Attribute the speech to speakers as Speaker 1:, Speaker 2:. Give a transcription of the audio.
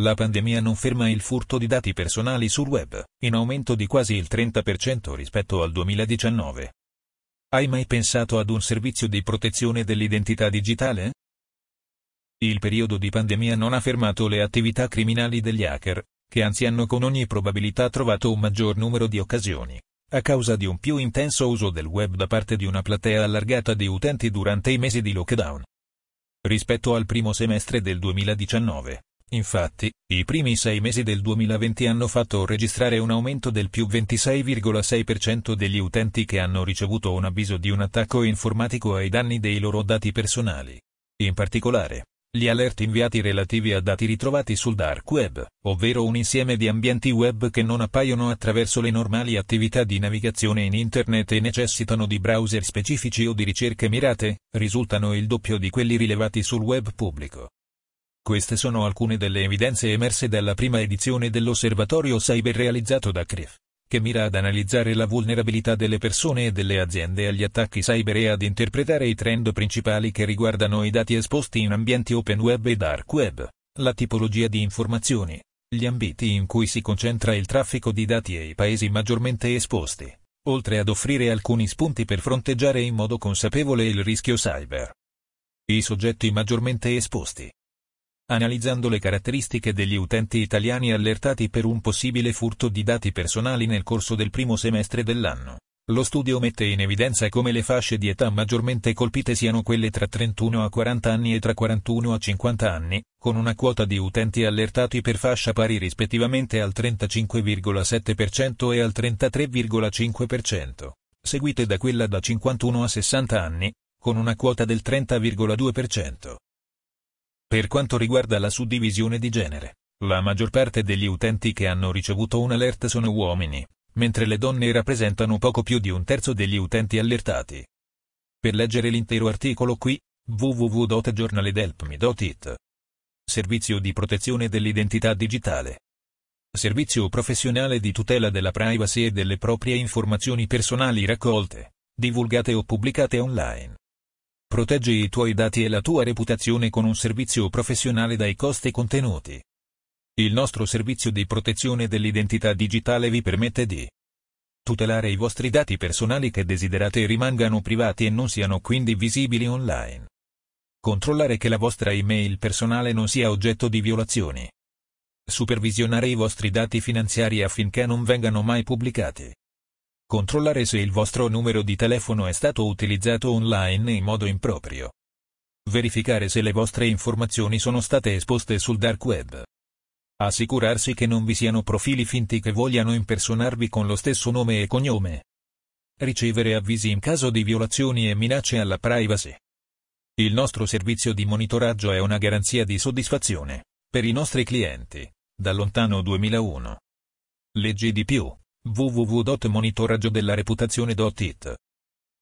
Speaker 1: La pandemia non ferma il furto di dati personali sul web, in aumento di quasi il 30% rispetto al 2019. Hai mai pensato ad un servizio di protezione dell'identità digitale? Il periodo di pandemia non ha fermato le attività criminali degli hacker, che anzi hanno con ogni probabilità trovato un maggior numero di occasioni, a causa di un più intenso uso del web da parte di una platea allargata di utenti durante i mesi di lockdown. Rispetto al primo semestre del 2019, Infatti, i primi sei mesi del 2020 hanno fatto registrare un aumento del più 26,6% degli utenti che hanno ricevuto un avviso di un attacco informatico ai danni dei loro dati personali. In particolare, gli alert inviati relativi a dati ritrovati sul dark web, ovvero un insieme di ambienti web che non appaiono attraverso le normali attività di navigazione in Internet e necessitano di browser specifici o di ricerche mirate, risultano il doppio di quelli rilevati sul web pubblico. Queste sono alcune delle evidenze emerse dalla prima edizione dell'osservatorio cyber realizzato da CRIF, che mira ad analizzare la vulnerabilità delle persone e delle aziende agli attacchi cyber e ad interpretare i trend principali che riguardano i dati esposti in ambienti open web e dark web, la tipologia di informazioni, gli ambiti in cui si concentra il traffico di dati e i paesi maggiormente esposti, oltre ad offrire alcuni spunti per fronteggiare in modo consapevole il rischio cyber. I soggetti maggiormente esposti analizzando le caratteristiche degli utenti italiani allertati per un possibile furto di dati personali nel corso del primo semestre dell'anno. Lo studio mette in evidenza come le fasce di età maggiormente colpite siano quelle tra 31 a 40 anni e tra 41 a 50 anni, con una quota di utenti allertati per fascia pari rispettivamente al 35,7% e al 33,5%, seguite da quella da 51 a 60 anni, con una quota del 30,2%. Per quanto riguarda la suddivisione di genere, la maggior parte degli utenti che hanno ricevuto un alert sono uomini, mentre le donne rappresentano poco più di un terzo degli utenti allertati. Per leggere l'intero articolo qui, www.giornaledelpmi.it. Servizio di protezione dell'identità digitale. Servizio professionale di tutela della privacy e delle proprie informazioni personali raccolte, divulgate o pubblicate online. Proteggi i tuoi dati e la tua reputazione con un servizio professionale dai costi contenuti. Il nostro servizio di protezione dell'identità digitale vi permette di tutelare i vostri dati personali che desiderate rimangano privati e non siano quindi visibili online. Controllare che la vostra email personale non sia oggetto di violazioni. Supervisionare i vostri dati finanziari affinché non vengano mai pubblicati. Controllare se il vostro numero di telefono è stato utilizzato online in modo improprio. Verificare se le vostre informazioni sono state esposte sul dark web. Assicurarsi che non vi siano profili finti che vogliano impersonarvi con lo stesso nome e cognome. Ricevere avvisi in caso di violazioni e minacce alla privacy. Il nostro servizio di monitoraggio è una garanzia di soddisfazione, per i nostri clienti, da lontano 2001. Leggi di più www.monitoraggiodellareputazione.it